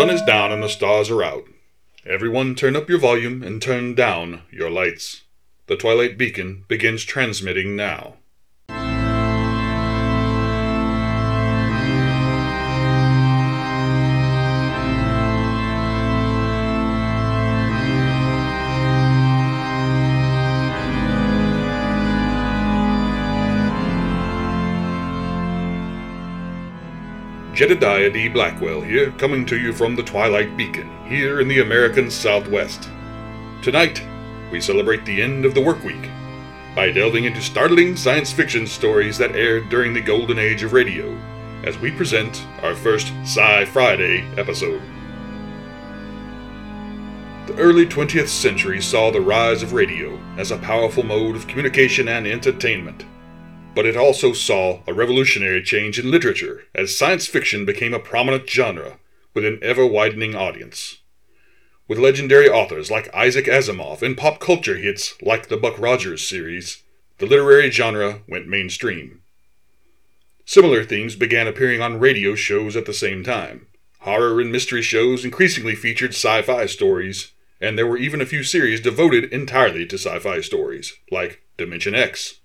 sun is down and the stars are out. Everyone turn up your volume and turn down your lights. The Twilight Beacon begins transmitting now. Jedediah D. Blackwell here, coming to you from the Twilight Beacon, here in the American Southwest. Tonight, we celebrate the end of the work week by delving into startling science fiction stories that aired during the golden age of radio, as we present our first Sci Friday episode. The early 20th century saw the rise of radio as a powerful mode of communication and entertainment but it also saw a revolutionary change in literature as science fiction became a prominent genre with an ever widening audience. With legendary authors like Isaac Asimov and pop culture hits like the Buck Rogers series, the literary genre went mainstream. Similar themes began appearing on radio shows at the same time. Horror and mystery shows increasingly featured sci fi stories, and there were even a few series devoted entirely to sci fi stories, like Dimension X.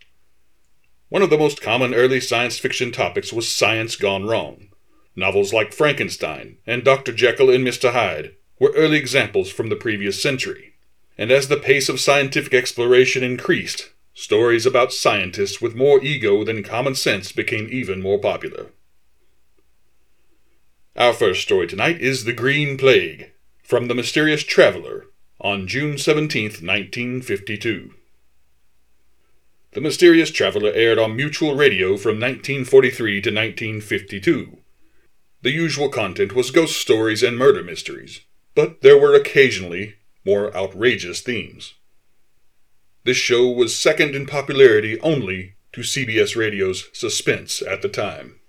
One of the most common early science fiction topics was science gone wrong. Novels like Frankenstein and Dr. Jekyll and Mr. Hyde were early examples from the previous century. And as the pace of scientific exploration increased, stories about scientists with more ego than common sense became even more popular. Our first story tonight is The Green Plague from The Mysterious Traveler on June 17, 1952. The Mysterious Traveler aired on Mutual Radio from 1943 to 1952. The usual content was ghost stories and murder mysteries, but there were occasionally more outrageous themes. This show was second in popularity only to CBS Radio's Suspense at the time.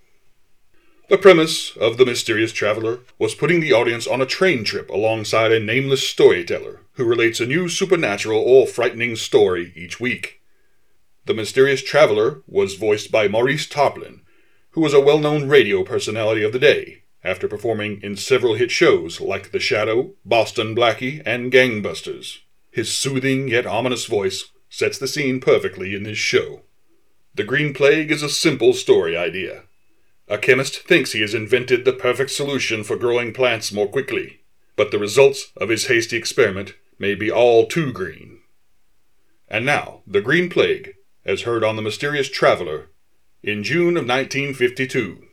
The premise of The Mysterious Traveler was putting the audience on a train trip alongside a nameless storyteller who relates a new supernatural or frightening story each week. The mysterious traveler was voiced by Maurice Tarplin, who was a well known radio personality of the day, after performing in several hit shows like The Shadow, Boston Blackie, and Gangbusters. His soothing yet ominous voice sets the scene perfectly in this show. The Green Plague is a simple story idea. A chemist thinks he has invented the perfect solution for growing plants more quickly, but the results of his hasty experiment may be all too green. And now, The Green Plague as heard on The Mysterious Traveler in June of 1952.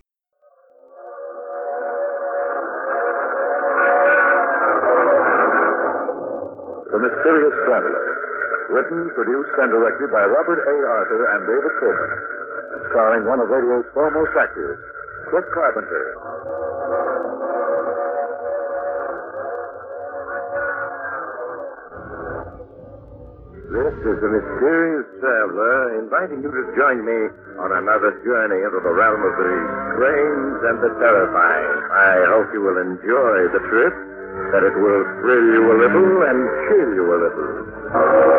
The Mysterious Traveler. Written, produced, and directed by Robert A. Arthur and David Kogan. Starring one of radio's foremost actors, Cliff Carpenter. This is the mysterious traveler inviting you to join me on another journey into the realm of the strange and the terrifying. I hope you will enjoy the trip, that it will thrill you a little and chill you a little.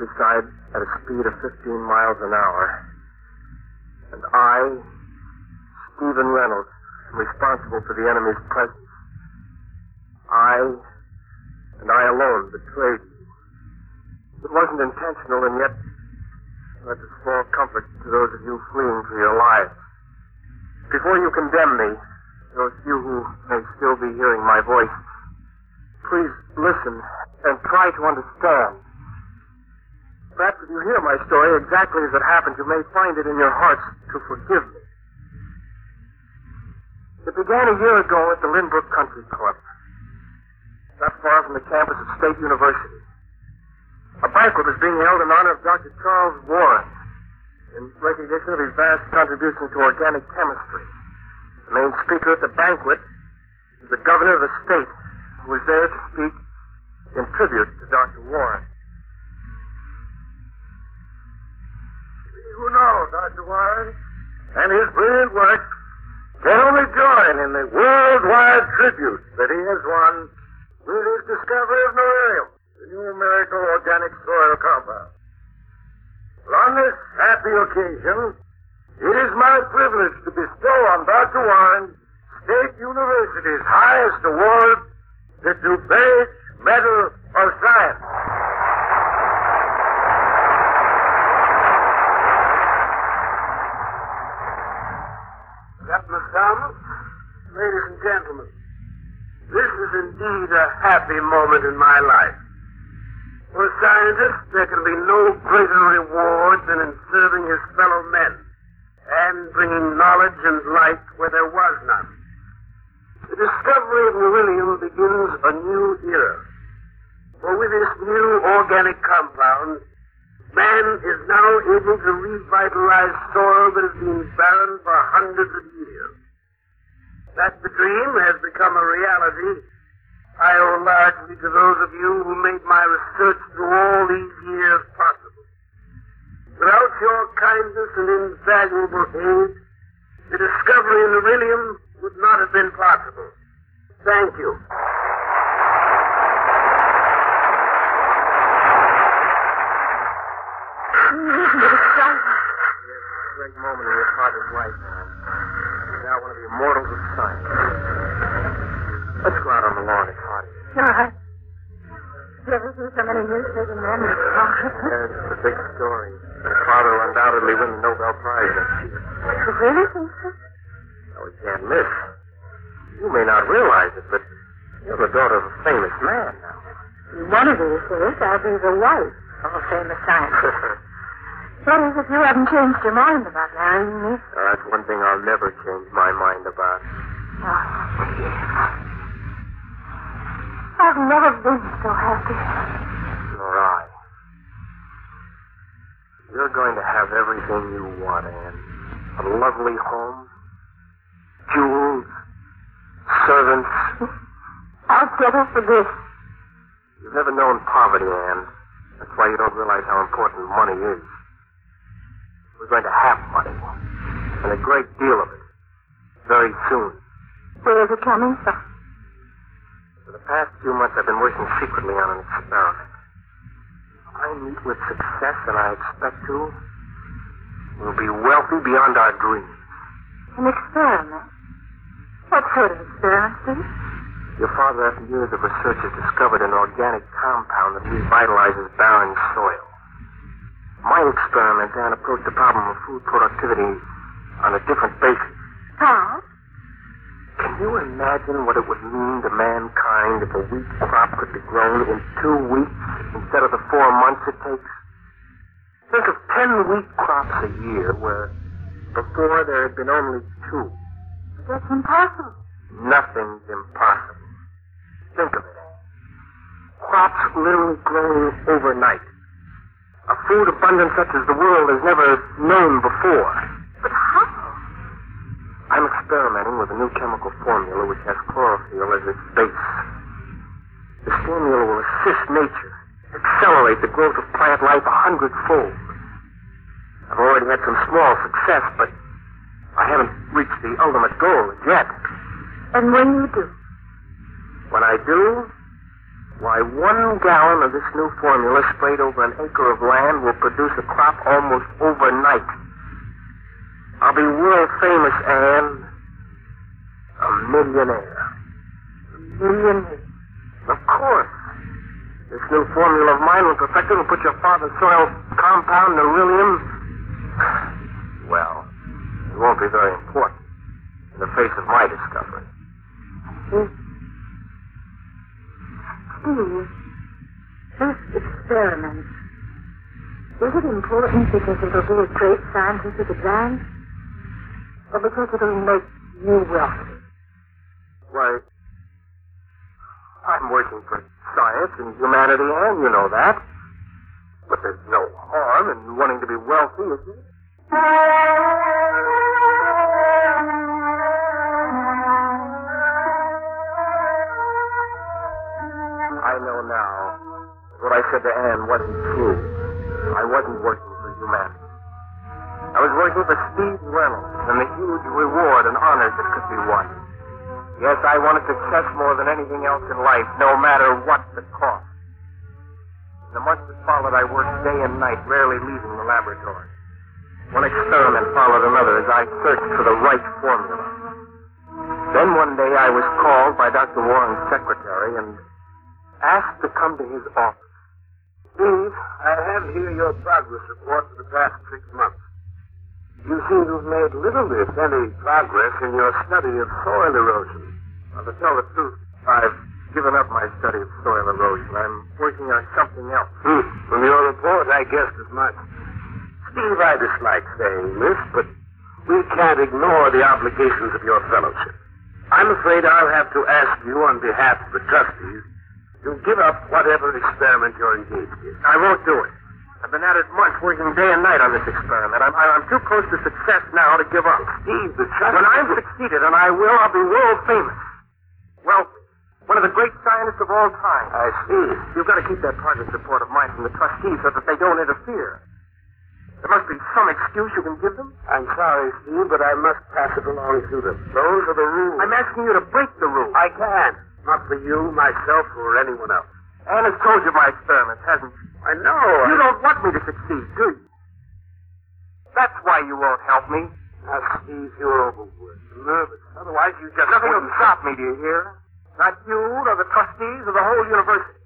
Countryside at a speed of 15 miles an hour. And I, Stephen Reynolds, am responsible for the enemy's presence. I, and I alone, betrayed you. It wasn't intentional, and yet that's a small comfort to those of you fleeing for your lives. Before you condemn me, those few who may still be hearing my voice, please listen and try to understand. Exactly as it happened, you may find it in your hearts to forgive me. It began a year ago at the Lynbrook Country Club, not far from the campus of State University. A banquet was being held in honor of Dr. Charles Warren, in recognition of his vast contribution to organic chemistry. The main speaker at the banquet is the governor of the state, who was there to speak in tribute to Dr. Warren. Who knows, Dr. Warren? And his brilliant work can only join in the worldwide tribute that he has won with his discovery of Norelium, the new miracle organic soil compound. On this happy occasion, it is my privilege to bestow on Dr. Warren State University's highest award, the DuPage Medal of Science. Ladies and gentlemen, this is indeed a happy moment in my life. For a scientist, there can be no greater reward than in serving his fellow men and bringing knowledge and light where there was none. The discovery of beryllium begins a new era. For with this new organic compound, man is now able to revitalize soil that has been barren for hundreds of years. That the dream has become a reality I owe largely to those of you who made my research through all these years possible. Without your kindness and invaluable aid, the discovery of beryllium would not have been possible. Thank you. Great moment in your father's life, He's now one of the immortals of science. Let's go out on the lawn. It's hot. No, I never seen so many newspaper men. Yes, it's a big story. Your father will undoubtedly win the Nobel Prize next year. You really think so? No, we can't miss. You may not realize it, but you're the daughter of a famous man now. One of these days, I'll be the wife of a famous scientist. That is, if you haven't changed your mind about marrying me. Now, that's one thing I'll never change my mind about. Oh, dear. I've never been so happy. Nor I. You're going to have everything you want, Anne. A lovely home, jewels, servants. I'll settle for this. You've never known poverty, Anne. That's why you don't realize how important money is. We're going to have money, and a great deal of it, very soon. Where is it coming from? For the past few months, I've been working secretly on an experiment. If I meet with success, and I expect to, we'll be wealthy beyond our dreams. An experiment. What sort of experiment, Steve? Your father, after years of research, has discovered an organic compound that revitalizes barren soil. My experiment then approached the problem of food productivity on a different basis. How? Can you imagine what it would mean to mankind if a wheat crop could be grown in two weeks instead of the four months it takes? Think of ten wheat crops a year where before there had been only two. That's impossible. Nothing's impossible. Think of it. Crops literally grown overnight. A food abundance such as the world has never known before. But how? I'm experimenting with a new chemical formula which has chlorophyll as its base. This formula will assist nature, accelerate the growth of plant life a hundredfold. I've already had some small success, but I haven't reached the ultimate goal yet. And when you do, When I do, why, one gallon of this new formula sprayed over an acre of land will produce a crop almost overnight. I'll be world famous, Anne. A millionaire. A millionaire. Of course. This new formula of mine, will when perfected, will put your father's soil compound, beryllium. Well, it won't be very important in the face of my discovery. Hmm. Hmm. Steve, this experiment, is it important because it'll be a great scientific advance? Or because it'll make you wealthy? Why, I'm working for science and humanity, and you know that. But there's no harm in wanting to be wealthy, is there? What I said to Anne wasn't true. I wasn't working for humanity. I was working for Steve Reynolds and the huge reward and honors that could be won. Yes, I wanted success more than anything else in life, no matter what the cost. In the months that followed, I worked day and night, rarely leaving the laboratory. One experiment followed another as I searched for the right formula. Then one day I was called by Dr. Warren's secretary and asked to come to his office. Steve, I have here your progress report for the past six months. You seem to have made little, if any, progress in your study of soil erosion. Now, to tell the truth, I've given up my study of soil erosion. I'm working on something else. Hmm. From your report, I guessed as much. Steve, I dislike saying this, but we can't ignore the obligations of your fellowship. I'm afraid I'll have to ask you on behalf of the trustees to give up whatever experiment you're engaged in. I won't do it. I've been at it months, working day and night on this experiment. I'm, I'm too close to success now to give up. Steve, the trustees... When I'm succeeded, and I will, I'll be world famous. Well, One of the great scientists of all time. I see. You've got to keep that progress support of mine from the trustees so that they don't interfere. There must be some excuse you can give them. I'm sorry, Steve, but I must pass it along to them. Those are the rules. I'm asking you to break the rules. I can't. Not for you, myself, or anyone else. Anne has told you my experiments, hasn't she? I know. You I... don't want me to succeed, do you? That's why you won't help me. Now, Steve, you're overworked. Nervous. Otherwise, you just Nothing will stop me, do you hear? Not you, nor the trustees, or the whole university.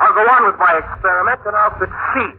I'll go on with my experiment, and I'll succeed.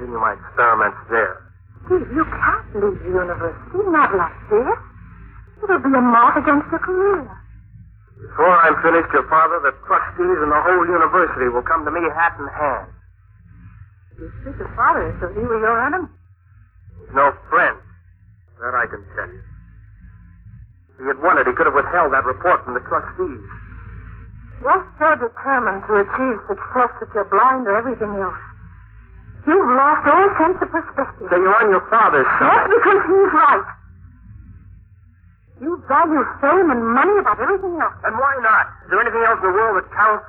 Continue my experiments there. Steve, you can't leave the university, not like this. It'll be a mark against your career. Before I'm finished, your father, the trustees, and the whole university will come to me hat in hand. You treat your father as though he were your enemy. He's no friend. That I can tell you. If he had wanted, he could have withheld that report from the trustees. You're so determined to achieve success that you're blind to everything else. You've lost all sense of perspective. So you're on your father's side. because he's right. You value fame and money above everything else. And why not? Is there anything else in the world that counts?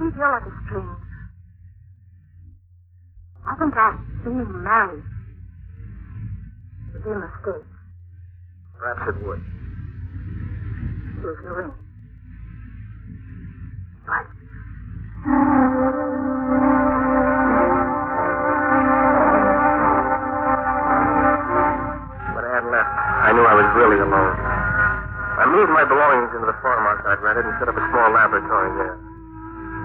Steve, you're like a stranger. I think our being married would be a mistake. Perhaps it would. Here's the ring. Was really alone. I moved my belongings into the farmhouse I'd rented and set up a small laboratory there.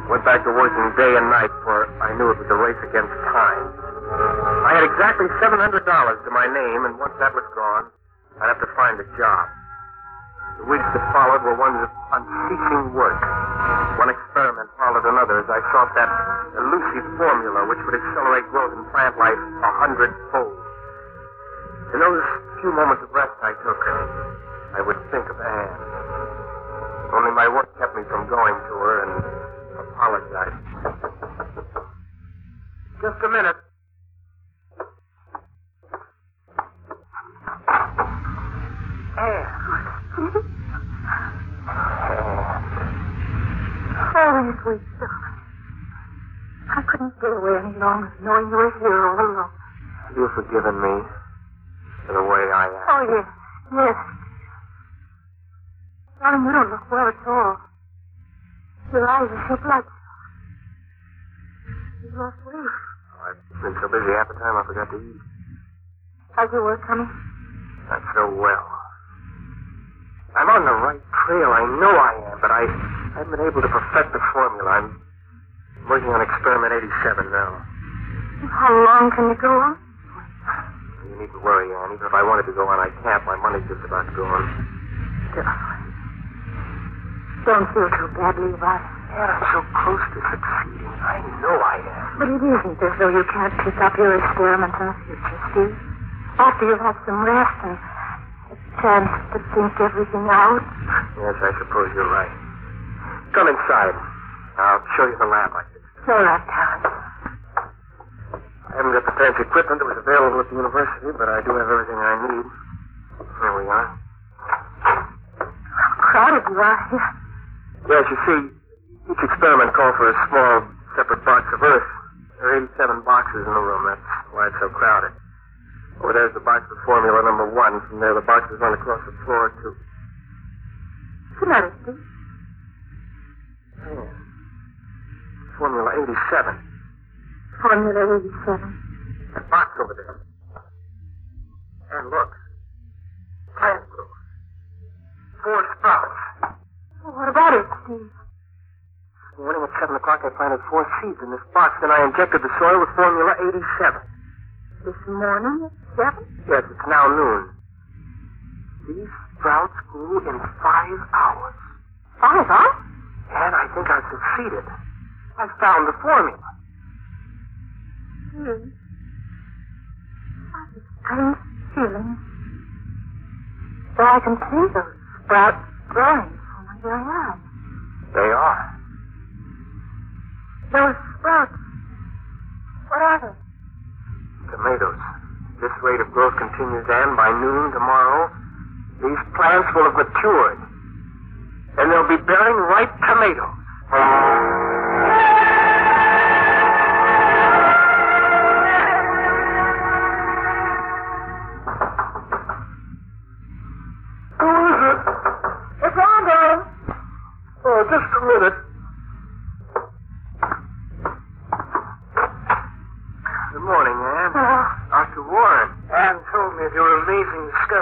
Went back to working day and night, for I knew it was a race against time. I had exactly $700 to my name, and once that was gone, I'd have to find a job. The weeks that followed were ones of unceasing work. One experiment followed another as I sought that elusive formula which would accelerate growth in plant life a hundredfold. In those few moments of rest I took, I would think of Anne. Only my work kept me from going to her and apologize. Just a minute. Anne. Oh, you sweet darling. I couldn't stay away any longer knowing you were here all alone. You've forgiven me for the way I am. Oh, yes. Yes. Darling, you don't look well at all. Your eyes are so bloodshot. You've lost weight. Oh, I've been so busy half the time I forgot to eat. How's your work coming? Not so well. I'm on the right trail. I know I am, but I I've been able to perfect the formula. I'm working on experiment 87 now. How long can you go on? You needn't worry, Anne. Even if I wanted to go on, I can't. My money's just about gone. Don't feel too bad, Levi. Anne, I'm so close to succeeding. I know I am. But it isn't as though you can't pick up your experiments in the future, Steve. After you've had some rest and a chance to think everything out. Yes, I suppose you're right. Come inside. I'll show you the lab I did. All right, Tom. I haven't got the fancy equipment that was available at the university, but I do have everything I need. Here we are. How crowded you are here. Yes, you see, each experiment called for a small, separate box of Earth. There are 87 boxes in the room. That's why it's so crowded. Over there's the box with formula number one. From there, the boxes run across the floor to. Good night, Steve. Yeah. Oh. Formula 87. Formula 87. That box over there. And look. Plant growth. Four sprouts. What about it, Steve? This morning at 7 o'clock, I planted four seeds in this box. Then I injected the soil with Formula 87. This morning at 7? Yes, it's now noon. These sprouts grew in five hours. Five hours? And I think I've succeeded. I found the formula. A strange feeling. So I can see those sprouts growing from under your eyes. They are. Those sprouts. What are they? Tomatoes. This rate of growth continues, and by noon tomorrow, these plants will have matured. And they'll be bearing ripe tomatoes.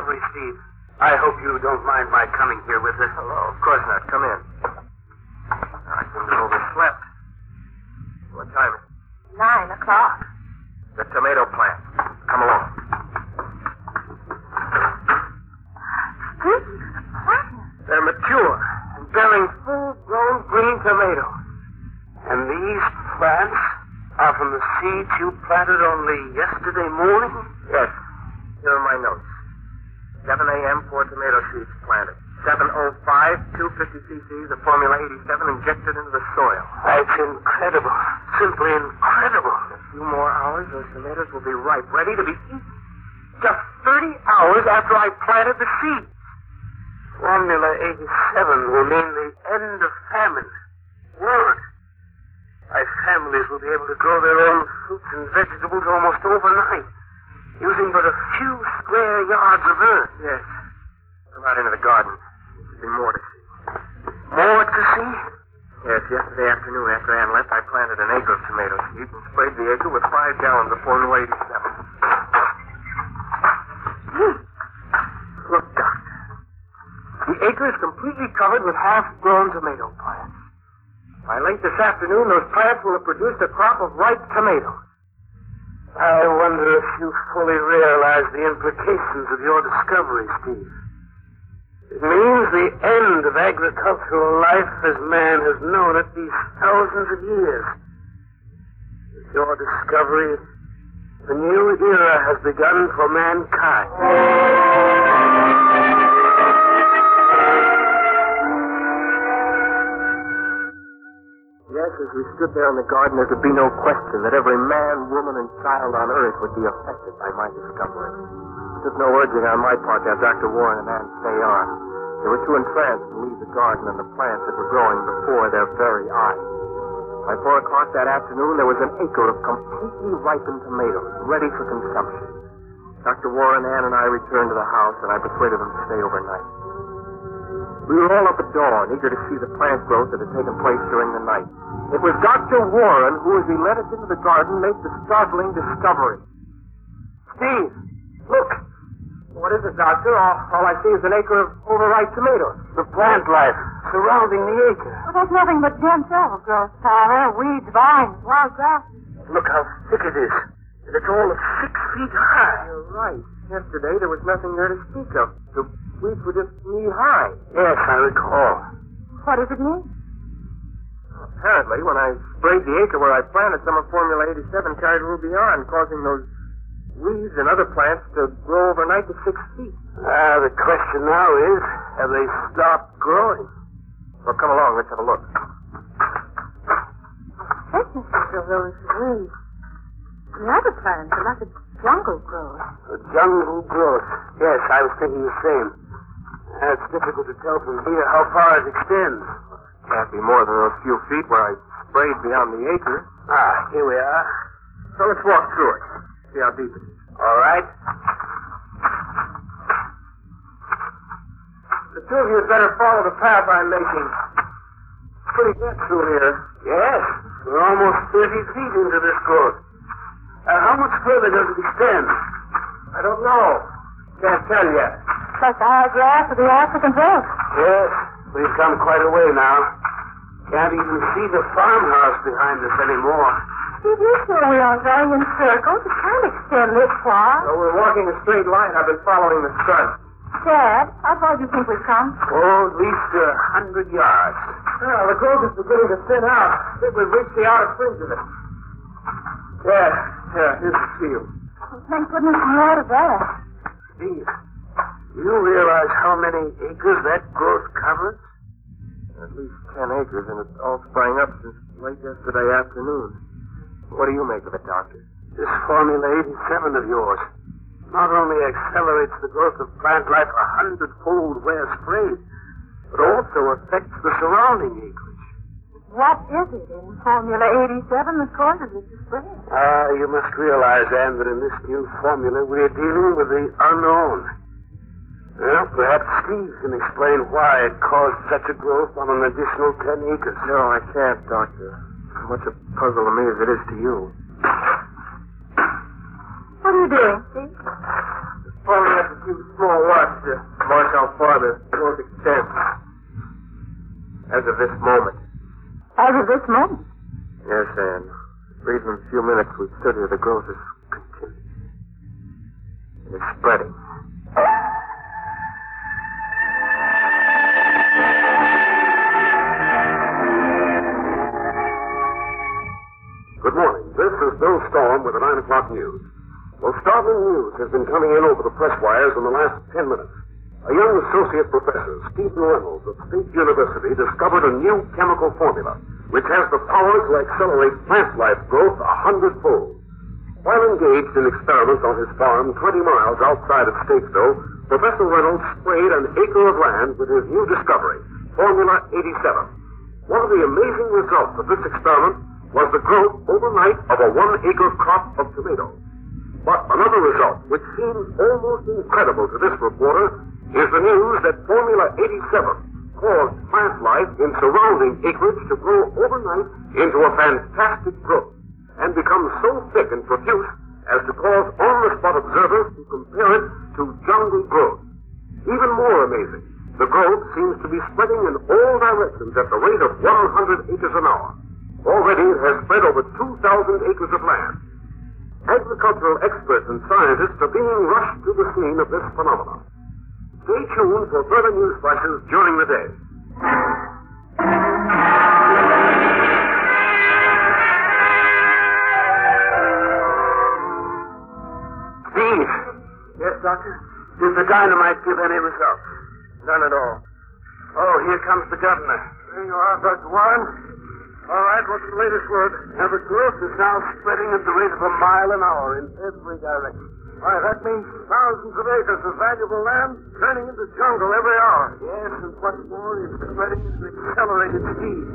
Discovery, Steve. I hope you don't mind my coming here with us. Hello. of course not. Come in. I seem to overslept. What time is it? nine o'clock. The tomato plant. Come along. Steve, what? They're mature and bearing full-grown green tomatoes. And these plants are from the seeds you planted only yesterday morning? Yes. Here are my notes. 7 a.m., four tomato seeds planted. 7.05, 250 cc's of Formula 87 injected into the soil. That's incredible. Simply incredible. In a few more hours, those tomatoes will be ripe, ready to be eaten. Just 30 hours after I planted the seeds. Formula 87 will mean the end of famine. Word. My families will be able to grow their own fruits and vegetables almost overnight, using but a few square yards of earth. Yes. Come out into the garden. There'll be more to see. More to see? Yes, yesterday afternoon after Ann left, I planted an acre of tomato seeds and sprayed the acre with five gallons of Formula 87. Hmm. Look, Doctor. The acre is completely covered with half-grown tomato plants. By late this afternoon, those plants will have produced a crop of ripe tomatoes. Oh. I wonder if you fully realize the implications of your discovery, Steve. It means the end of agricultural life as man has known it these thousands of years. With your discovery, a new era has begun for mankind. We stood there in the garden, there could be no question that every man, woman, and child on earth would be affected by my discovery. There was no urging on my part to have Dr. Warren and Ann stay on. They were too entranced to leave the garden and the plants that were growing before their very eyes. By four o'clock that afternoon, there was an acre of completely ripened tomatoes ready for consumption. Dr. Warren, Ann, and I returned to the house, and I persuaded them to stay overnight. We were all up at dawn, eager to see the plant growth that had taken place during the night. It was Dr. Warren who, as he led us into the garden, made the startling discovery. Steve, look! What is it, Doctor? All, all I see is an acre of overripe tomatoes. The plant life surrounding the acre. Well, there's nothing but dense overgrowth, Father. Weeds, vines, wild grass. Look how thick it is. And it's all of six feet high. You're right. Yesterday there was nothing there to speak of. The weeds were just knee high. Yes, I recall. What does it mean? Apparently, when I sprayed the acre where I planted, some of Formula 87 carried a little beyond, causing those weeds and other plants to grow overnight to six feet. Ah, the question now is, have they stopped growing? Well, come along. Let's have a look. Thickness of those weeds. The other plants are like a jungle growth. A jungle growth. Yes, I was thinking the same. It's difficult to tell from here how far it extends. Can't be more than those few feet where I sprayed beyond the acre. Ah, here we are. So let's walk through it. See how deep it is. All right. The two of you had better follow the path I'm making. Pretty good through here. Yes, we're almost 30 feet into this growth. Uh, how much further does it extend? I don't know. Can't tell yet. Like the high grass of the African growth. Yes, we've come quite a way now. Can't even see the farmhouse behind us anymore. Did you say we are going in circles? It can't extend this far. So we're walking a straight line. I've been following the sun. Dad, how far do you think we've come? Oh, at least a hundred yards. Well, the growth is beginning to thin out. I think we've reached the outer fringe of it. Yeah, yeah, here's the field. Thank goodness we're out of there. Steve, do you realize how many acres that growth covers? At least ten acres, and it's all sprang up since late yesterday afternoon. What do you make of it, Doctor? This Formula 87 of yours not only accelerates the growth of plant life a hundredfold where sprayed, but also affects the surrounding acreage. What is it in Formula 87 that causes it to spread? Ah, you must realize, Anne, that in this new formula we're dealing with the unknown. Well, perhaps Steve can explain why it caused such a growth on an additional 10 acres. No, I can't, Doctor. As much a puzzle to me as it is to you. What are you doing, Steve? Following up a few small lots to mark how far the growth extends. As of this moment. As of this moment. Yes, Anne. For even a few minutes we've stood here, the growth is continuing. It's spreading. Good morning. This is Bill Storm with the 9 o'clock news. Well, startling news has been coming in over the press wires in the last 10 minutes. A young associate professor, Stephen Reynolds of State University, discovered a new chemical formula which has the power to accelerate plant life growth a hundredfold. While engaged in experiments on his farm 20 miles outside of Statesville, Professor Reynolds sprayed an acre of land with his new discovery, Formula 87. One of the amazing results of this experiment was the growth overnight of a one acre crop of tomatoes. But another result, which seems almost incredible to this reporter, is the news that Formula 87 caused plant life in surrounding acreage to grow overnight into a fantastic growth and become so thick and profuse as to cause on-the-spot observers to compare it to jungle growth. Even more amazing, the growth seems to be spreading in all directions at the rate of 100 acres an hour. Already it has spread over 2,000 acres of land. Agricultural experts and scientists are being rushed to the scene of this phenomenon. Stay tuned for further news flashes during the day. Steve, Yes, Doctor? did the dynamite give any results? None at all. Oh, here comes the governor. There you are, Dr. Warren. All right, what's the latest word? Now, the growth is now spreading at the rate of a mile an hour in every direction. Why, that means thousands of acres of valuable land turning into jungle every hour. Yes, and what's more, it's spreading at an accelerated speed.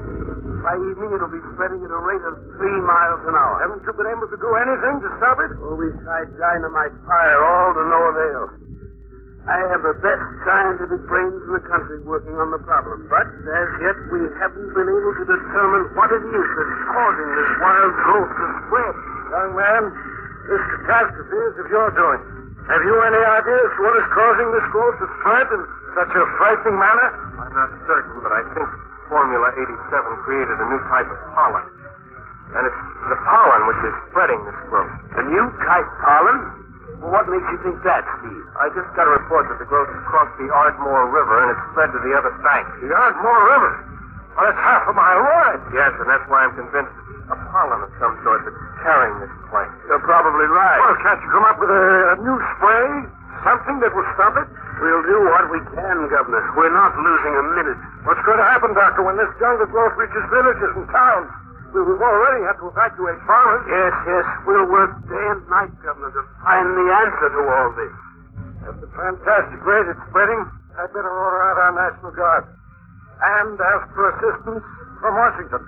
By evening, it'll be spreading at a rate of three miles an hour. Haven't you been able to do anything to stop it? Oh, we tried dynamite fire, all to no avail. I have the best scientific brains in the country working on the problem, but as yet we haven't been able to determine what it is that's causing this wild growth to spread. Young man, this catastrophe is of your doing. Have you any idea as to what is causing this growth to spread in such a frightening manner? I'm not certain, but I think Formula 87 created a new type of pollen. And it's the pollen which is spreading this growth. A new type pollen? Well, what makes you think that, Steve? I just got a report that the growth has crossed the Ardmore River and it's spread to the other bank. The Ardmore River? Well, that's half of my wide. Yes, and that's why I'm convinced it's a pollen of some sort that's carrying this plant. You're probably right. Well, can't you come up with a, a new spray? Something that will stop it? We'll do what we can, Governor. We're not losing a minute. What's going to happen, Doctor, when this jungle growth reaches villages and towns? We- We've already had to evacuate farmers. Yes, yes. We'll work day and night, Governor, to find the answer to all this. At the fantastic rate it's spreading, I'd better order out our National Guard. And ask for assistance from Washington.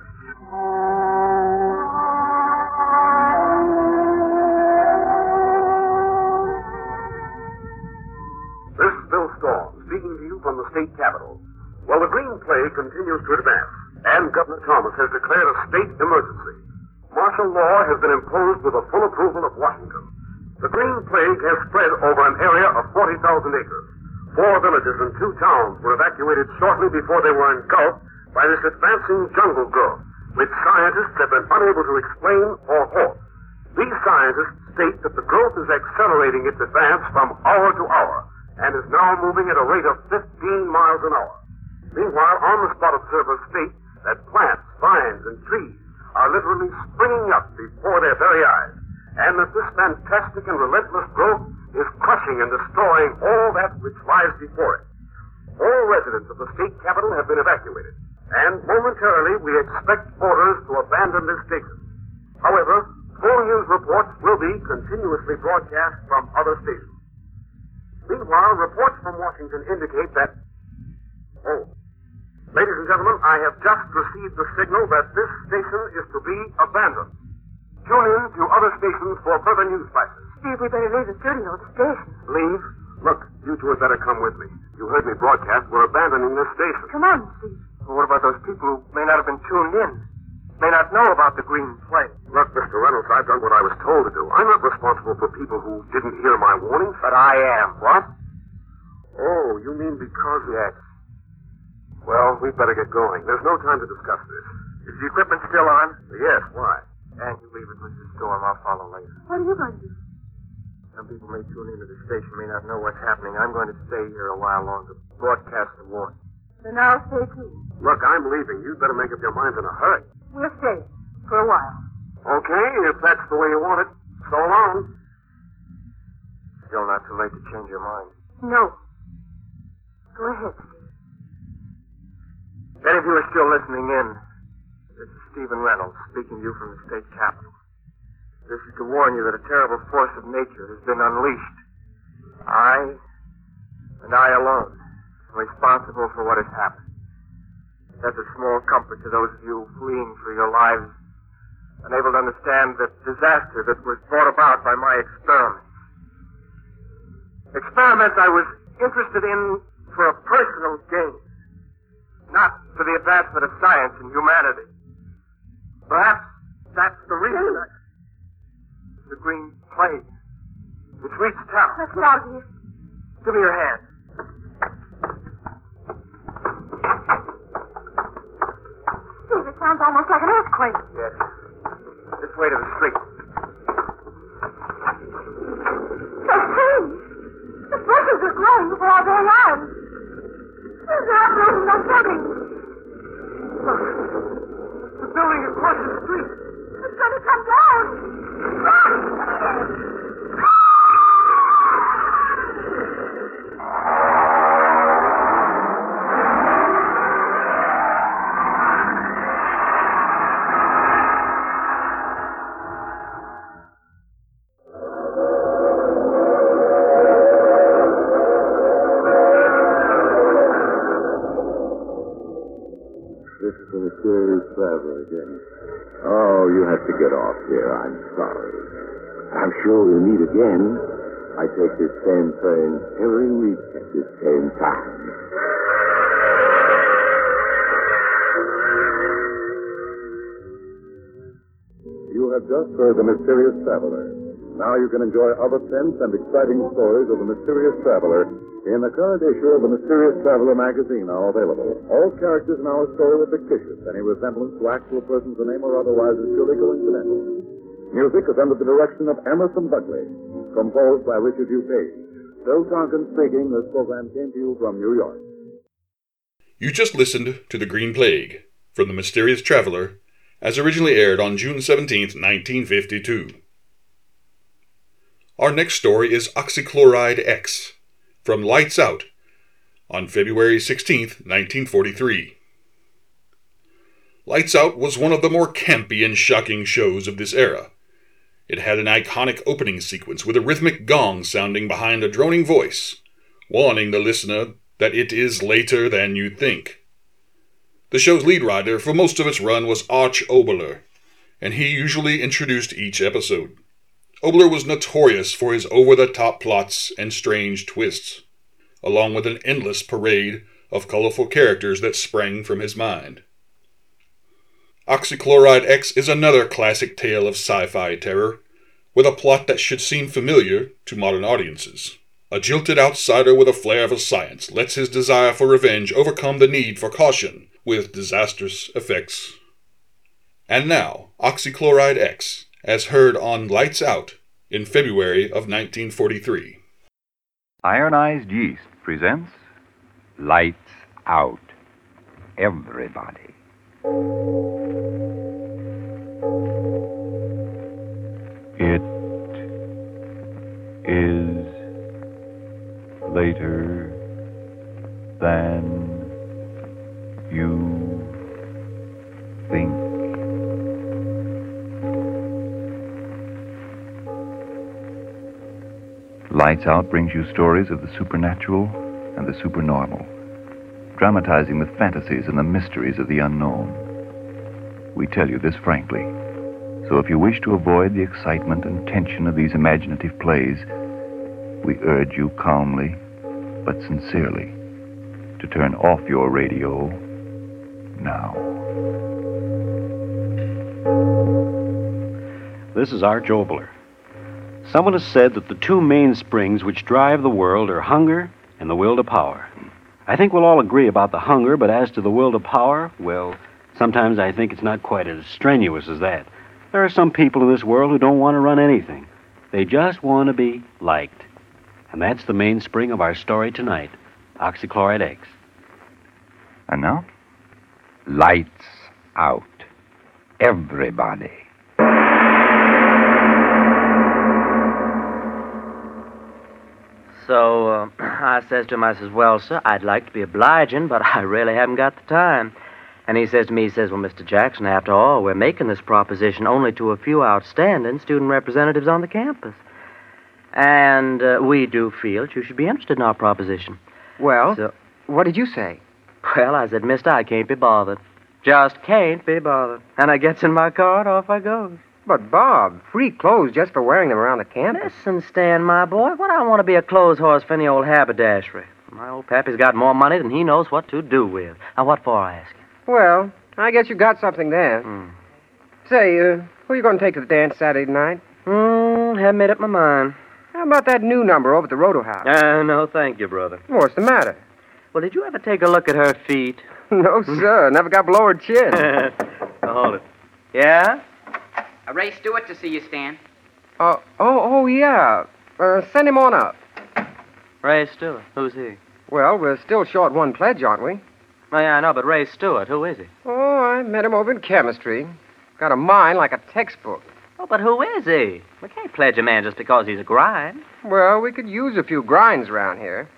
This is Bill Storm, speaking to you from the state capitol. Well, the green plague continues to advance, and Governor Thomas has declared a state emergency. Martial law has been imposed with the full approval of Washington. The green plague has spread over an area of 40,000 acres. Four villages and two towns were evacuated shortly before they were engulfed by this advancing jungle growth, which scientists have been unable to explain or halt. These scientists state that the growth is accelerating its advance from hour to hour and is now moving at a rate of 15 miles an hour. Meanwhile, on-the-spot observers state that plants, vines, and trees are literally springing up before their very eyes, and that this fantastic and relentless growth is crushing and destroying all that which lies before it. All residents of the state capital have been evacuated, and momentarily we expect orders to abandon this station. However, full news reports will be continuously broadcast from other stations. Meanwhile, reports from Washington indicate that. Oh. Ladies and gentlemen, I have just received the signal that this station is to be abandoned. Tune in to other stations for further news flashes. Steve, we better leave the studio, the station. Leave? Look, you two had better come with me. You heard me broadcast. We're abandoning this station. Come on, Steve. Well, what about those people who may not have been tuned in? May not know about the green plague. Look, Mr. Reynolds, I've done what I was told to do. I'm not responsible for people who didn't hear my warnings. But I am. What? Oh, you mean because... Yes. Well, we'd better get going. There's no time to discuss this. Is the equipment still on? Yes, why? And you leave it, Mrs. Storm. I'll follow later. What are you going to do? Some people may tune into the station, may not know what's happening. I'm going to stay here a while longer, broadcast the warning. Then I'll stay too. Look, I'm leaving. You'd better make up your minds in a hurry. We'll stay for a while. Okay, if that's the way you want it. So long. Still not too late to change your mind. No. Go ahead. If any of you are still listening in, Stephen Reynolds speaking to you from the state capitol. This is to warn you that a terrible force of nature has been unleashed. I, and I alone, am responsible for what has happened. That's a small comfort to those of you fleeing for your lives, unable to understand the disaster that was brought about by my experiments. Experiments I was interested in for a personal gain not for the advancement of science and humanity. Perhaps that's the reason. I... The green plague. It's reached town. Let's get out of here. Give me your hand. Steve, it sounds almost like an earthquake. Yes. This way to the street. The trees. The bushes are growing before our very eyes. They're uprooting the building. Look. Building across the street. It's going to come down. Look! Again. I take this same train every week at this same time. You have just heard The Mysterious Traveler. Now you can enjoy other tense and exciting stories of the mysterious traveler in the current issue of the Mysterious Traveler magazine now available. All characters in our story are fictitious. Any resemblance to actual persons or name or otherwise is purely coincidental. Music is under the direction of Emerson Buckley, composed by Richard. Page. Phil Tonken speaking. This program came to you from New York. You just listened to The Green Plague from The Mysterious Traveler, as originally aired on June 17, 1952. Our next story is Oxychloride X from Lights Out on February 16, 1943. Lights Out was one of the more campy and shocking shows of this era. It had an iconic opening sequence with a rhythmic gong sounding behind a droning voice, warning the listener that it is later than you think. The show's lead writer for most of its run was Arch Oboler, and he usually introduced each episode. Oboler was notorious for his over the top plots and strange twists, along with an endless parade of colorful characters that sprang from his mind. Oxychloride X is another classic tale of sci fi terror, with a plot that should seem familiar to modern audiences. A jilted outsider with a flair for science lets his desire for revenge overcome the need for caution, with disastrous effects. And now, Oxychloride X as heard on Lights Out in February of 1943. Ironized Yeast presents Lights Out. Everybody. It is later than you think. Lights Out brings you stories of the supernatural and the supernormal, dramatizing the fantasies and the mysteries of the unknown. We tell you this frankly, so if you wish to avoid the excitement and tension of these imaginative plays, we urge you calmly but sincerely to turn off your radio now. This is Arch Oboler. Someone has said that the two main springs which drive the world are hunger and the will to power. I think we'll all agree about the hunger, but as to the will to power, well, sometimes I think it's not quite as strenuous as that. There are some people in this world who don't want to run anything. They just want to be liked. And that's the mainspring of our story tonight Oxychloride X. And now, lights out. Everybody. So uh, I says to him, I says, well, sir, I'd like to be obliging, but I really haven't got the time. And he says to me, he says, well, Mr. Jackson, after all, we're making this proposition only to a few outstanding student representatives on the campus. And uh, we do feel that you should be interested in our proposition. Well, So, what did you say? well, I said, mister, I can't be bothered. Just can't be bothered. And I gets in my car and off I goes. But, Bob, free clothes just for wearing them around the campus. Listen, Stan, my boy, what I want to be a clothes horse for any old haberdashery. My old pappy's got more money than he knows what to do with. Now, what for, I ask you? Well, I guess you got something there. Hmm. Say, uh, who are you going to take to the dance Saturday night? Hmm, haven't made up my mind. How about that new number over at the Roto House? Uh, no, thank you, brother. What's the matter? Well, did you ever take a look at her feet? no, sir. Never got below her chin. Hold it. Yeah? Uh, Ray Stewart to see you, Stan. Uh, oh, oh, yeah. Uh, send him on up. Ray Stewart. Who's he? Well, we're still short one pledge, aren't we? Oh, yeah, I know, but Ray Stewart, who is he? Oh, I met him over in chemistry. Got a mind like a textbook. Oh, but who is he? We can't pledge a man just because he's a grind. Well, we could use a few grinds around here.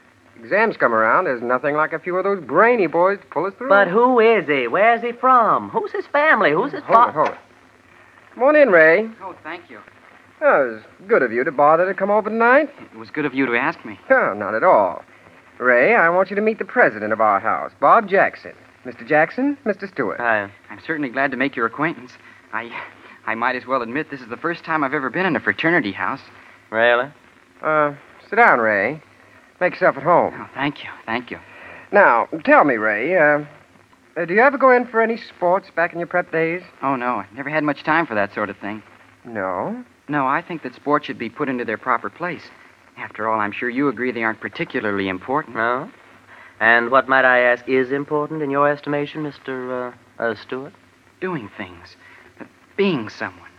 Exams come around, there's nothing like a few of those brainy boys to pull us through. But who is he? Where's he from? Who's his family? Who's his father? Hold it, hold it. Come on in, Ray. Oh, thank you. Oh, it was good of you to bother to come over tonight. It was good of you to ask me. Oh, not at all. Ray, I want you to meet the president of our house, Bob Jackson. Mr. Jackson, Mr. Stewart. Hi. I'm certainly glad to make your acquaintance. I, I might as well admit this is the first time I've ever been in a fraternity house. Really? Uh, sit down, Ray. Make yourself at home. Oh, thank you, thank you. Now, tell me, Ray, uh, uh, do you ever go in for any sports back in your prep days? Oh no, I never had much time for that sort of thing. No. No, I think that sports should be put into their proper place. After all, I'm sure you agree they aren't particularly important. No? And what, might I ask, is important in your estimation, Mr. Uh, uh, Stewart? Doing things. Uh, being someone.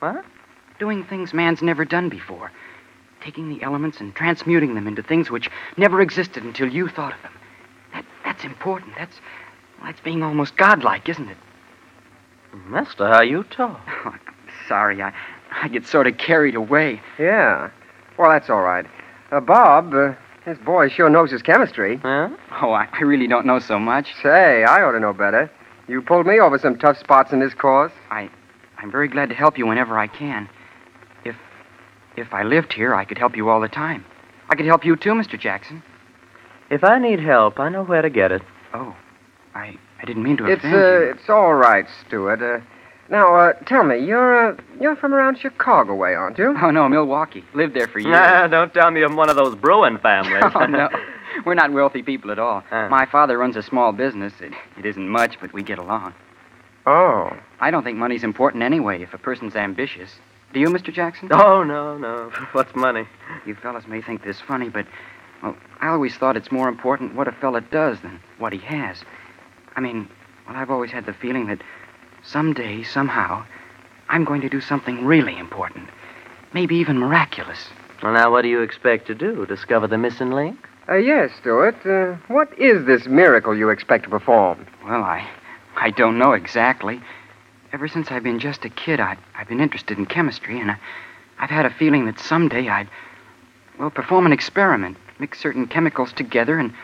What? Doing things man's never done before. Taking the elements and transmuting them into things which never existed until you thought of them. That, that's important. That's, well, that's being almost godlike, isn't it? Mister, how you talk. Oh, sorry, I, I get sort of carried away. Yeah. Well, that's all right. Uh, Bob, uh, this boy sure knows his chemistry. Huh? Oh, I, I really don't know so much. Say, I ought to know better. You pulled me over some tough spots in this course. I, I'm very glad to help you whenever I can. If, if I lived here, I could help you all the time. I could help you too, Mr. Jackson. If I need help, I know where to get it. Oh, I, I didn't mean to It's offend uh, you. it's all right, Stewart. Uh, now, uh, tell me, you're uh, you're from around Chicago way, aren't you? Oh no, Milwaukee. Lived there for years. Nah, don't tell me I'm one of those Bruin families. oh no, we're not wealthy people at all. Uh. My father runs a small business. It, it isn't much, but we get along. Oh. I don't think money's important anyway if a person's ambitious. Do you, Mr. Jackson? Oh, no, no. What's money? You fellas may think this funny, but, well, I always thought it's more important what a fella does than what he has. I mean, well, I've always had the feeling that someday, somehow, I'm going to do something really important. Maybe even miraculous. Well, now, what do you expect to do? Discover the missing link? Uh, yes, Stewart. Uh, what is this miracle you expect to perform? Well, I, I don't know exactly. Ever since I've been just a kid, I, I've been interested in chemistry, and I, I've had a feeling that someday I'd, well, perform an experiment, mix certain chemicals together, and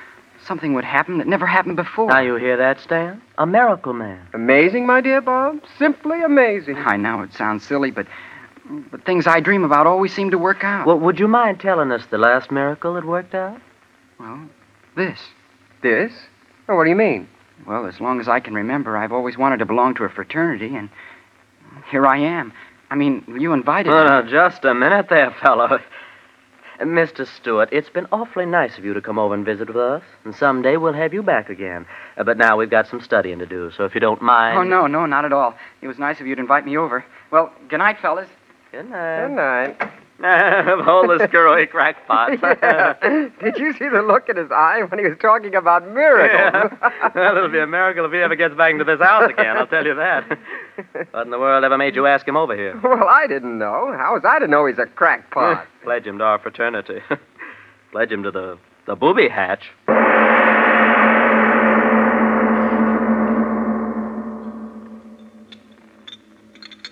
something would happen that never happened before. Now, you hear that, Stan? A miracle man. Amazing, my dear Bob. Simply amazing. I know it sounds silly, but, but things I dream about always seem to work out. Well, would you mind telling us the last miracle that worked out? Well, this. This? Oh, what do you mean? Well, as long as I can remember, I've always wanted to belong to a fraternity, and here I am. I mean, you invited Oh, me. now, just a minute there, fellow. Mr. Stewart, it's been awfully nice of you to come over and visit with us, and someday we'll have you back again. Uh, but now we've got some studying to do, so if you don't mind. Oh, no, no, not at all. It was nice of you to invite me over. Well, good night, fellas. Good night. Good night. Hold the screwy crackpot. yeah. Did you see the look in his eye when he was talking about miracles? well, it'll be a miracle if he ever gets back into this house again, I'll tell you that. What in the world ever made you ask him over here? well, I didn't know. How was I to know he's a crackpot? Pledge him to our fraternity. Pledge him to the, the booby hatch.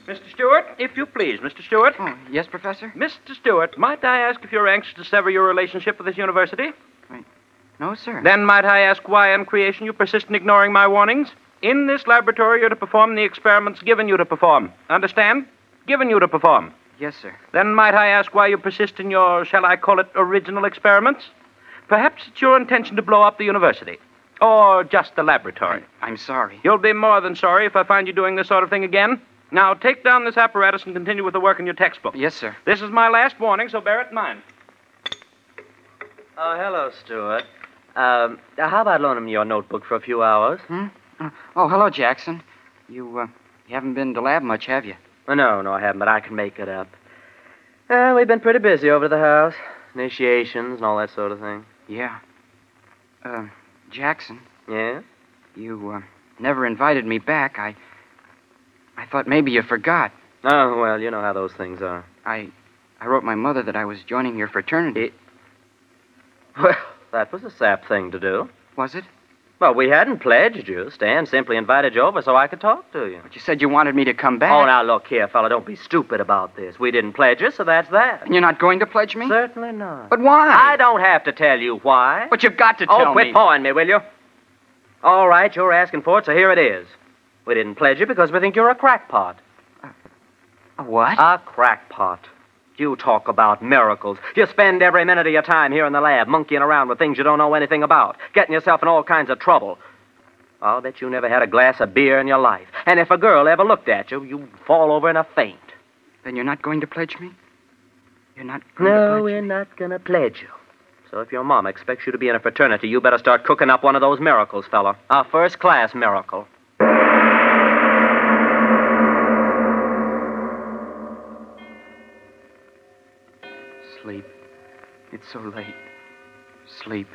Mr. Stewart, if you please, Mr. Stewart. Oh, yes, Professor? Mr. Stewart, might I ask if you're anxious to sever your relationship with this university? No, sir. Then might I ask why in creation you persist in ignoring my warnings? In this laboratory, you're to perform the experiments given you to perform. Understand? Given you to perform. Yes, sir. Then might I ask why you persist in your, shall I call it, original experiments? Perhaps it's your intention to blow up the university. Or just the laboratory. I'm sorry. You'll be more than sorry if I find you doing this sort of thing again. Now, take down this apparatus and continue with the work in your textbook. Yes, sir. This is my last warning, so bear it in mind. Oh, hello, Stewart. Um, how about loaning me your notebook for a few hours? Hmm? Uh, oh, hello, Jackson. You, uh, you haven't been to lab much, have you? Oh, no, no, I haven't, but I can make it up. Uh, we've been pretty busy over at the house. Initiations and all that sort of thing. Yeah. Uh, Jackson, Yeah? you, uh, never invited me back. I. I thought maybe you forgot. Oh, well, you know how those things are. I. I wrote my mother that I was joining your fraternity. Well, that was a sap thing to do. Was it? Well, we hadn't pledged you. Stan simply invited you over so I could talk to you. But you said you wanted me to come back. Oh, now look here, fella. Don't be stupid about this. We didn't pledge you, so that's that. And you're not going to pledge me? Certainly not. But why? I don't have to tell you why. But you've got to oh, tell me. oh, quit me. pawing me, will you? All right, you're asking for it, so here it is. We didn't pledge you because we think you're a crackpot. A what? A crackpot. You talk about miracles. You spend every minute of your time here in the lab monkeying around with things you don't know anything about, getting yourself in all kinds of trouble. I'll bet you never had a glass of beer in your life. And if a girl ever looked at you, you'd fall over in a faint. Then you're not going to pledge me? You're not going No, to pledge we're not going to pledge you. So if your mom expects you to be in a fraternity, you better start cooking up one of those miracles, fella. A first class miracle. It's so late. Sleep.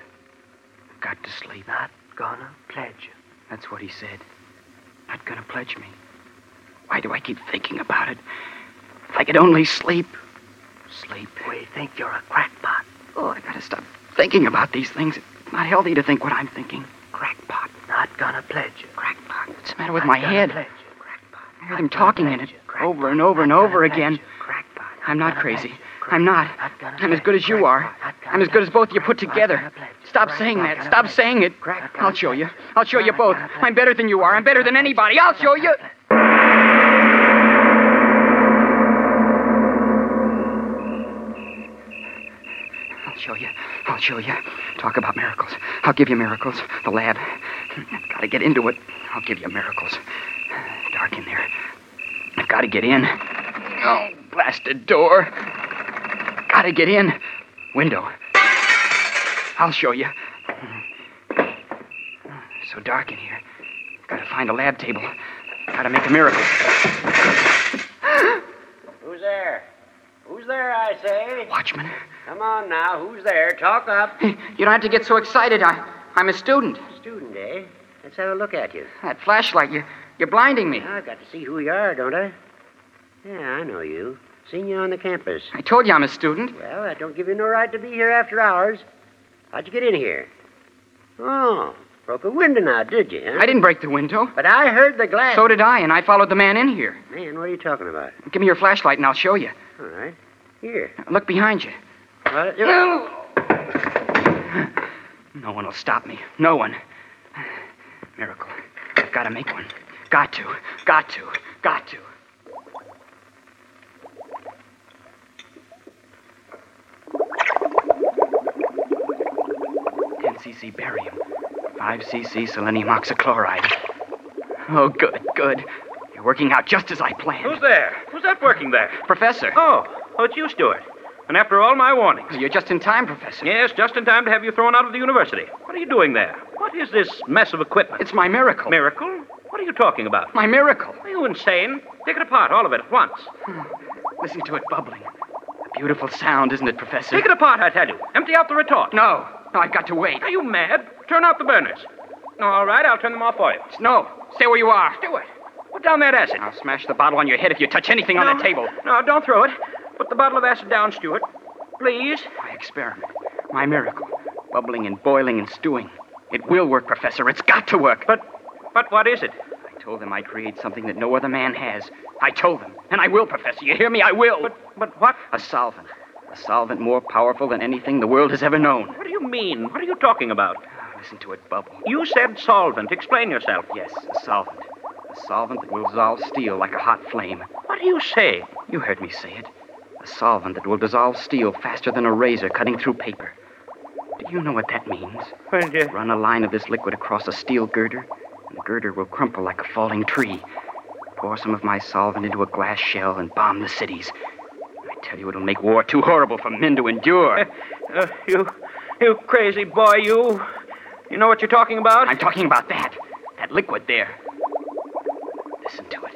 I've got to sleep. Not gonna pledge you. That's what he said. Not gonna pledge me. Why do I keep thinking about it? If I could only sleep. Sleep. We think you're a crackpot. Oh, I gotta stop thinking about these things. It's not healthy to think what I'm thinking. Crackpot. Not gonna pledge you. Crackpot. What's the matter with Not my head? pledge you. Crackpot. I heard him talking in it over and over and over again. Crackpot. I'm not crazy. I'm not. I'm as good as you are. I'm as good as both of you put together. Not gonna pledge. Stop saying that. Stop saying it. I'll show you. I'll show you both. I'm better than you are. I'm better than anybody. I'll show you. I'll show you. I'll show you. Talk about miracles. I'll give you miracles. The lab. I've got to get into it. I'll give you miracles. Dark in there. I've got to get in. Oh, blasted door. Got to get in. Window. I'll show you. So dark in here. Got to find a lab table. Got to make a miracle. Who's there? Who's there, I say? Watchman. Come on now, who's there? Talk up. Hey, you don't have to get so excited. I, I'm a student. Student, eh? Let's have a look at you. That flashlight, you, you're blinding me. I've got to see who you are, don't I? Yeah, I know you. Seen you on the campus. I told you I'm a student. Well, that don't give you no right to be here after hours. How'd you get in here? Oh, broke a window now, did you? Huh? I didn't break the window. But I heard the glass. So did I, and I followed the man in here. Man, what are you talking about? Give me your flashlight and I'll show you. All right. Here. Look behind you. Well, you- No one will stop me. No one. Miracle. I've got to make one. Got to. Got to. Got to. Cc barium. Five cc selenium oxychloride. Oh, good, good. You're working out just as I planned. Who's there? Who's that working there? Professor. Oh, oh, it's you, Stewart. And after all my warnings. You're just in time, Professor. Yes, just in time to have you thrown out of the university. What are you doing there? What is this mess of equipment? It's my miracle. Miracle? What are you talking about? My miracle. Are you insane? Take it apart, all of it, at once. Listen to it bubbling. A beautiful sound, isn't it, Professor? Take it apart, I tell you. Empty out the retort. No. I've got to wait. Are you mad? Turn out the burners. All right, I'll turn them off for you. No. Stay where you are. Stewart, put down that acid. I'll smash the bottle on your head if you touch anything on No, that table. No, don't throw it. Put the bottle of acid down, Stewart. Please. My experiment. My miracle. Bubbling and boiling and stewing. It will work, Professor. It's got to work. But, but what is it? I told them I'd create something that no other man has. I told them. And I will, Professor. You hear me? I will. But, but what? A solvent. A solvent more powerful than anything the world has ever known. What do you mean? What are you talking about? Listen to it bubble. You said solvent. Explain yourself. Yes, a solvent. A solvent that will dissolve steel like a hot flame. What do you say? You heard me say it. A solvent that will dissolve steel faster than a razor cutting through paper. Do you know what that means? Well, uh, Run a line of this liquid across a steel girder, and the girder will crumple like a falling tree. Pour some of my solvent into a glass shell and bomb the cities. I tell you, it'll make war too horrible for men to endure. uh, you, you crazy boy, you. You know what you're talking about? I'm talking about that. That liquid there. Listen to it.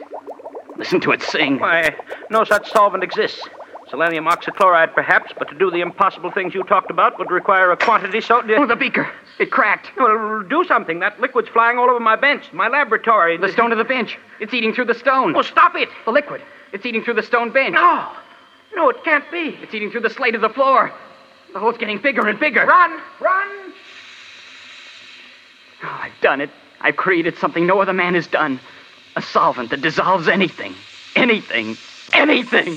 Listen to it sing. Why, no such solvent exists. Selenium oxychloride, perhaps, but to do the impossible things you talked about would require a quantity so. Oh, the beaker. It cracked. Well, do something. That liquid's flying all over my bench, my laboratory. The stone of the bench. It's eating through the stone. Oh, stop it! The liquid. It's eating through the stone bench. No! No, it can't be. It's eating through the slate of the floor. The hole's getting bigger and bigger. Run! Run! Oh, I've done it. I've created something no other man has done. A solvent that dissolves anything. Anything. Anything.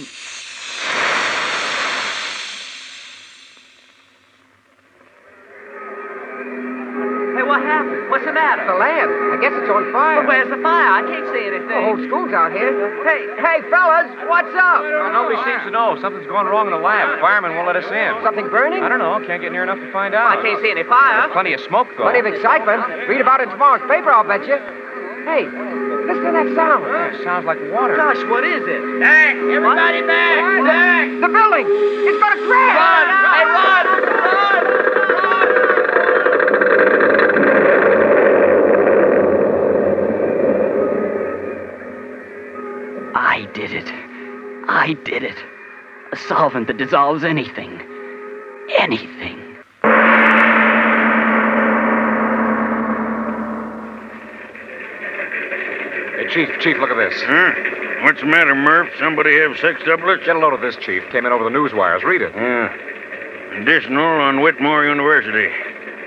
Hey, what happened? What's the matter? The lab. I guess it's on fire. Well, where's the fire? I can't see anything. The whole school's out here. Hey, hey, fellas, what's up? Well, nobody seems to know. Something's going wrong in the lab. Firemen won't let us in. Something burning? I don't know. Can't get near enough to find out. I can't see any fire. There's plenty of smoke, though. Plenty of excitement. Read about it in tomorrow's paper, I'll bet you. Hey, listen to that sound. Yeah, it sounds like water. Gosh, what is it? Back! Everybody back! Back! The building! It's gonna crash! Run! Hey, run! Run! I did it. I did it. A solvent that dissolves anything. Anything. Hey, Chief, Chief, look at this. Huh? What's the matter, Murph? Somebody have sextuplets? Get a load of this, Chief. Came in over the news wires. Read it. Yeah. Additional on Whitmore University.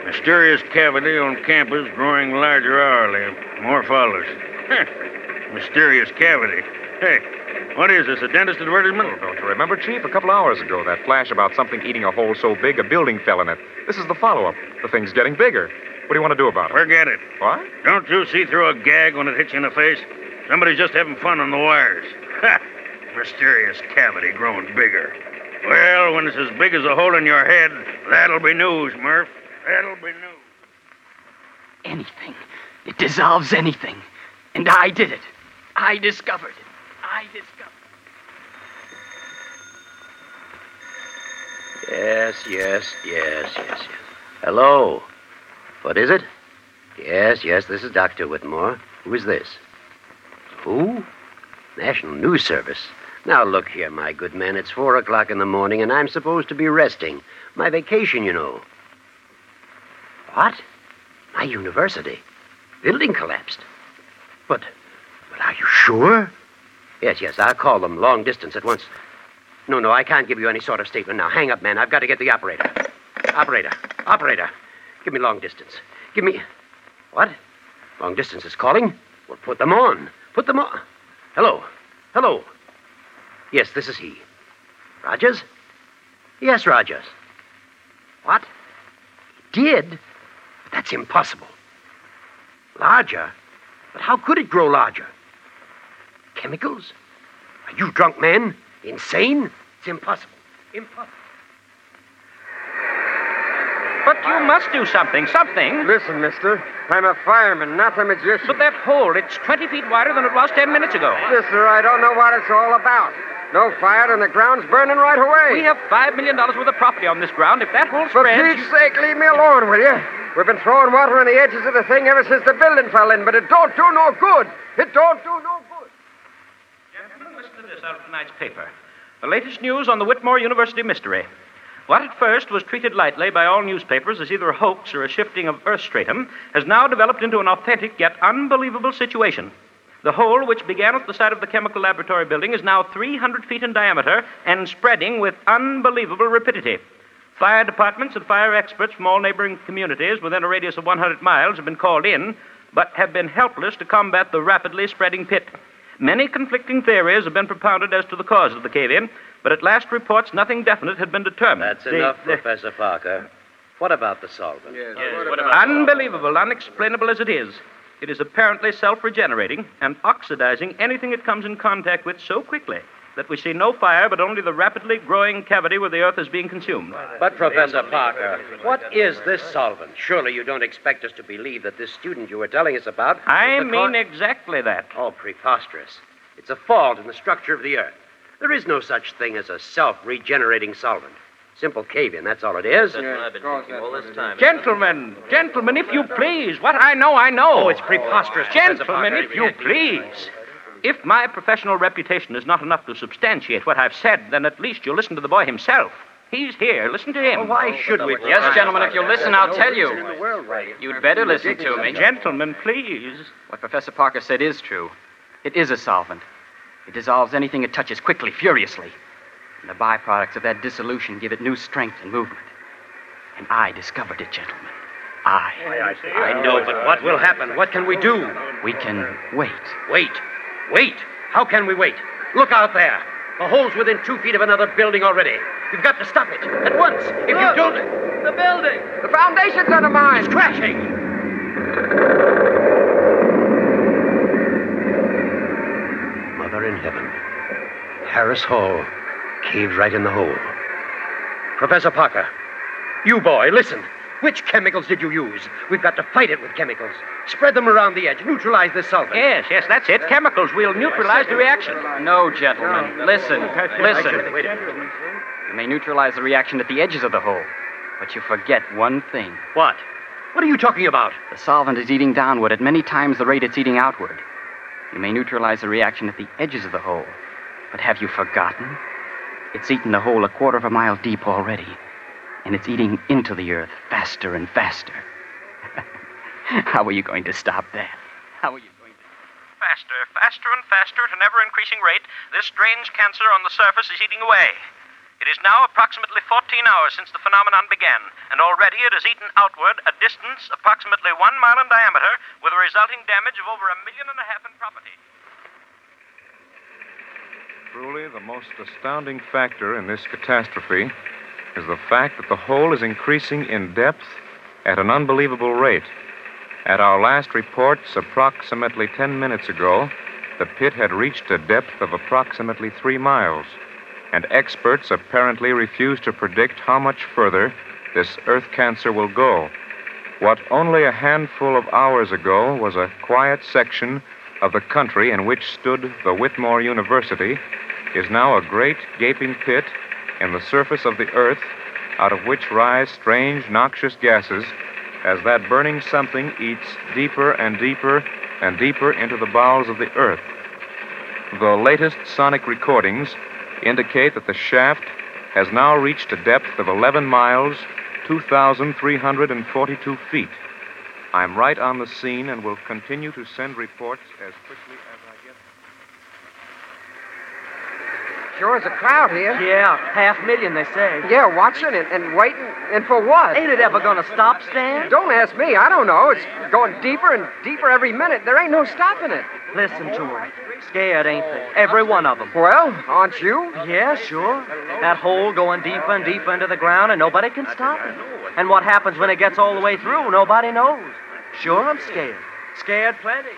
Mysterious cavity on campus growing larger hourly. More follows. Mysterious cavity. Hey, what is this, a dentist advertisement? Oh, don't you remember, Chief? A couple hours ago, that flash about something eating a hole so big a building fell in it. This is the follow-up. The thing's getting bigger. What do you want to do about it? Forget it. What? Don't you see through a gag when it hits you in the face? Somebody's just having fun on the wires. Ha! Mysterious cavity growing bigger. Well, when it's as big as a hole in your head, that'll be news, Murph. That'll be news. Anything. It dissolves anything. And I did it. I discovered it. Discovered Yes, yes, yes, yes, yes. Hello. What is it? Yes, yes, this is Dr. Whitmore. Who is this? Who? National News Service. Now, look here, my good man. It's four o'clock in the morning, and I'm supposed to be resting. My vacation, you know. What? My university. Building collapsed. But, but are you sure? Yes, yes, I'll call them long distance at once. No, no, I can't give you any sort of statement now. Hang up, man. I've got to get the operator. Operator, operator. Give me long distance. Give me. What? Long distance is calling? Well, put them on. Put them on. Hello. Hello. Yes, this is he. Rogers? Yes, Rogers. What? He did? That's impossible. Larger? But how could it grow larger? Chemicals? Are you drunk, man? Insane? It's impossible. Impossible. But you must do something, something. Listen, mister. I'm a fireman, not a magician. But that hole, it's 20 feet wider than it was 10 minutes ago. Mister, I don't know what it's all about. No fire and the ground's burning right away. We have $5 million worth of property on this ground. If that hole For spreads. Pete's sake, leave me alone, will you? We've been throwing water on the edges of the thing ever since the building fell in, but it don't do no good. It don't do no good. Out of tonight's paper. The latest news on the Whitmore University mystery. What at first was treated lightly by all newspapers as either a hoax or a shifting of earth stratum has now developed into an authentic yet unbelievable situation. The hole, which began at the site of the chemical laboratory building, is now 300 feet in diameter and spreading with unbelievable rapidity. Fire departments and fire experts from all neighboring communities within a radius of 100 miles have been called in, but have been helpless to combat the rapidly spreading pit. Many conflicting theories have been propounded as to the cause of the cave in, but at last reports nothing definite had been determined. That's The- enough, the- Professor Parker. What about the solvent? yes Unbelievable, unexplainable as it is, it is apparently self regenerating and oxidizing anything it comes in contact with so quickly that we see no fire but only the rapidly growing cavity where the earth is being consumed. But, Professor Parker, what is this solvent? Surely you don't expect us to believe that this student you were telling us about. I the mean co- exactly that. Oh, preposterous. It's a fault in the structure of the earth. There is no such thing as a self regenerating solvent. Simple cave in, that's all it is. i've been talking all this time Gentlemen, gentlemen, if you please, what I know, I know. Oh, it's preposterous, Professor Gentlemen, Parker. if you please. If my professional reputation is not enough to substantiate what I've said, then at least you'll listen to the boy himself. He's here. Listen to him. why should we? Yes, gentlemen, if you'll listen, I'll tell you. You'd better listen to me. Gentlemen, please. What Professor Parker said is true. It is a solvent. It dissolves anything it touches quickly, furiously. And the byproducts of that dissolution give it new strength and movement. And I discovered it, gentlemen. I. I know, but what will happen? What can we do? We can wait. Wait. Wait. How can we wait? Look out there. The hole's within two feet of another building already. We've got to stop it at once. If you don't. The building! The foundation's undermined! It's crashing! Mother in heaven. Harris Hall caved right in the hole. Professor Parker, you boy, listen. Which chemicals did you use? We've got to fight it with chemicals. Spread them around the edge. Neutralize the solvent. Yes, yes, that's it. Chemicals. We'll neutralize the reaction. No, gentlemen. Listen, listen. Wait a You may neutralize the reaction at the edges of the hole, but you forget one thing. What? What are you talking about? The solvent is eating downward at many times the rate it's eating outward. You may neutralize the reaction at the edges of the hole, but have you forgotten? It's eaten the hole a quarter of a mile deep already. And it's eating into the earth faster and faster. How are you going to stop that? How are you going to. Faster, faster, and faster at an ever increasing rate, this strange cancer on the surface is eating away. It is now approximately 14 hours since the phenomenon began, and already it has eaten outward a distance approximately one mile in diameter, with a resulting damage of over a million and a half in property. Truly, the most astounding factor in this catastrophe is the fact that the hole is increasing in depth at an unbelievable rate. At our last reports, approximately 10 minutes ago, the pit had reached a depth of approximately three miles and experts apparently refuse to predict how much further this earth cancer will go. What only a handful of hours ago was a quiet section of the country in which stood the Whitmore University is now a great gaping pit in the surface of the earth out of which rise strange noxious gases as that burning something eats deeper and deeper and deeper into the bowels of the earth. The latest sonic recordings indicate that the shaft has now reached a depth of 11 miles, 2,342 feet. I'm right on the scene and will continue to send reports as quickly as I get. Sure is a crowd here. Yeah, half million, they say. Yeah, watching and, and waiting. And for what? Ain't it ever gonna stop, Stan? Don't ask me. I don't know. It's going deeper and deeper every minute. There ain't no stopping it. Listen to to 'em. Scared, ain't they? Every one of 'em. Well, aren't you? Yeah, sure. That hole going deeper and deeper into the ground, and nobody can stop it. And what happens when it gets all the way through, nobody knows. Sure, I'm scared. Scared plenty.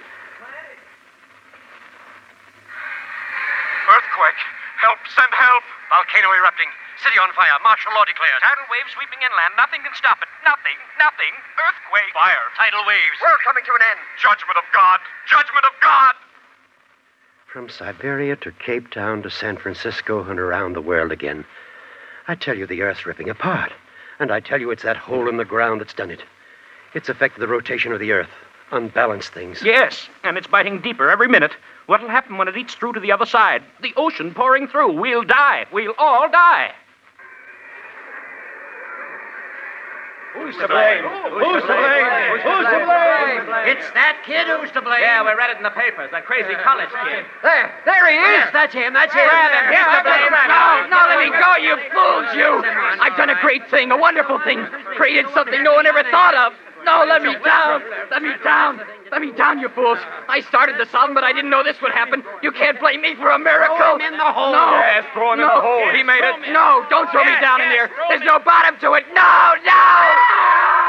Earthquake. Help, send help. Volcano erupting. City on fire. Martial law declared. Tidal wave sweeping inland. Nothing can stop it. Nothing. Nothing. Earthquake. Fire. Tidal waves. World coming to an end. Judgment of God. Judgment of God. From Siberia to Cape Town to San Francisco and around the world again. I tell you, the Earth's ripping apart. And I tell you, it's that hole in the ground that's done it. It's affected the rotation of the Earth, unbalanced things. Yes, and it's biting deeper every minute. What'll happen when it eats through to the other side? The ocean pouring through. We'll die. We'll all die. Who's to blame? Who's to blame? Who's to blame? It's that kid who's to blame. Yeah, we read it in the papers. That crazy college kid. There, there he is. Yes, that's him. That's him. Grab him. He's to blame. No, no, let me go, you fools, you! I've done a great thing, a wonderful thing. Created something no one ever thought of. No, let me down. Let me down. Let me down, you fools. I started the solvent, but I didn't know this would happen. You can't blame me for a miracle. Throw him in the hole. No. Yes, throw him in the hole. He made it. No, don't throw me Yes, down in yes, there. throw There's me- no bottom to it. No, no!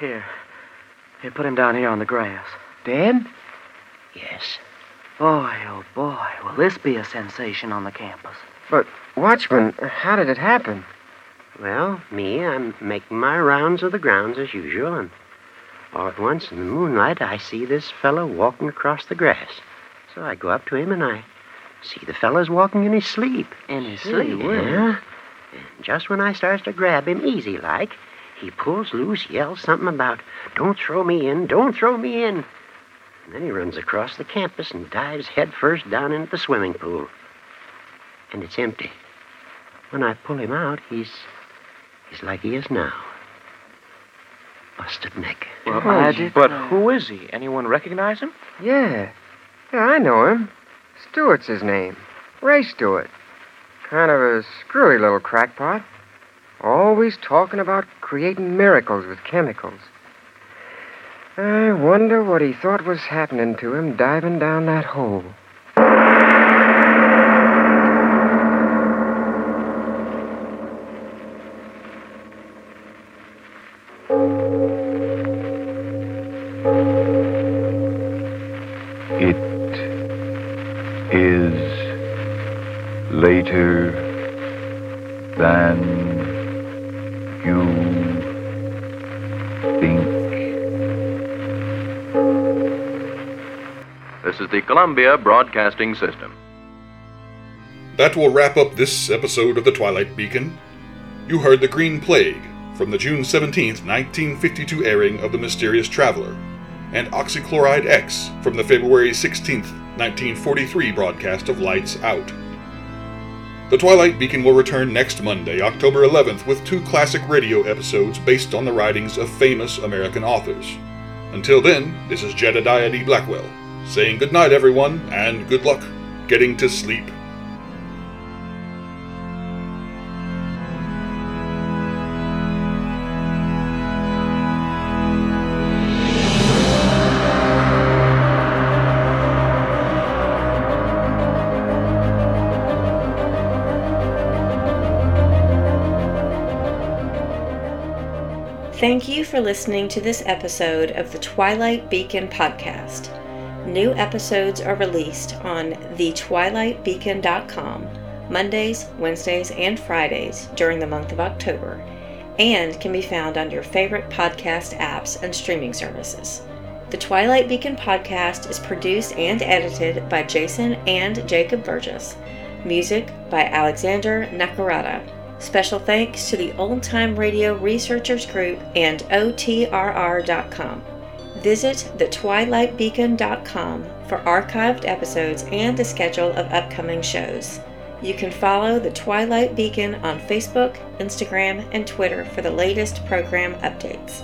Here. Here, put him down here on the grass. Dead? Yes. Boy, oh boy, will this be a sensation on the campus. But, Watchman, how did it happen? Well, me, I'm making my rounds of the grounds as usual, and all at once in the moonlight I see this fellow walking across the grass. So I go up to him and I see the fellow's walking in his sleep. In his sleep? Yeah. And just when I starts to grab him easy like, he pulls loose, yells something about, don't throw me in, don't throw me in. And then he runs across the campus and dives headfirst down into the swimming pool. And it's empty. When I pull him out, he's he's like he is now. Busted neck. Well, Oh, I but who is he? Anyone recognize him? Yeah. Yeah, I know him. Stewart's his name. Ray Stewart. Kind of a screwy little crackpot. Always talking about creating miracles with chemicals. I wonder what he thought was happening to him diving down that hole. This is the Columbia Broadcasting System. That will wrap up this episode of The Twilight Beacon. You heard The Green Plague from the June 17th, 1952 airing of The Mysterious Traveler. and Oxychloride X from the February 16, 1943 broadcast of Lights Out. The Twilight Beacon will return next Monday, October 11th, with two classic radio episodes based on the writings of famous American authors. Until then, this is Jedediah D. Blackwell, saying good night, everyone, and good luck getting to sleep. Thank you for listening to this episode of the Twilight Beacon podcast. New episodes are released on thetwilightbeacon.com Mondays, Wednesdays, and Fridays during the month of October and can be found on your favorite podcast apps and streaming services. The Twilight Beacon podcast is produced and edited by Jason and Jacob Burgess. Music by Alexander Nakarada. Special thanks to the Old Time Radio Researchers Group and OTRR.com. Visit thetwilightbeacon.com for archived episodes and a schedule of upcoming shows. You can follow the Twilight Beacon on Facebook, Instagram, and Twitter for the latest program updates.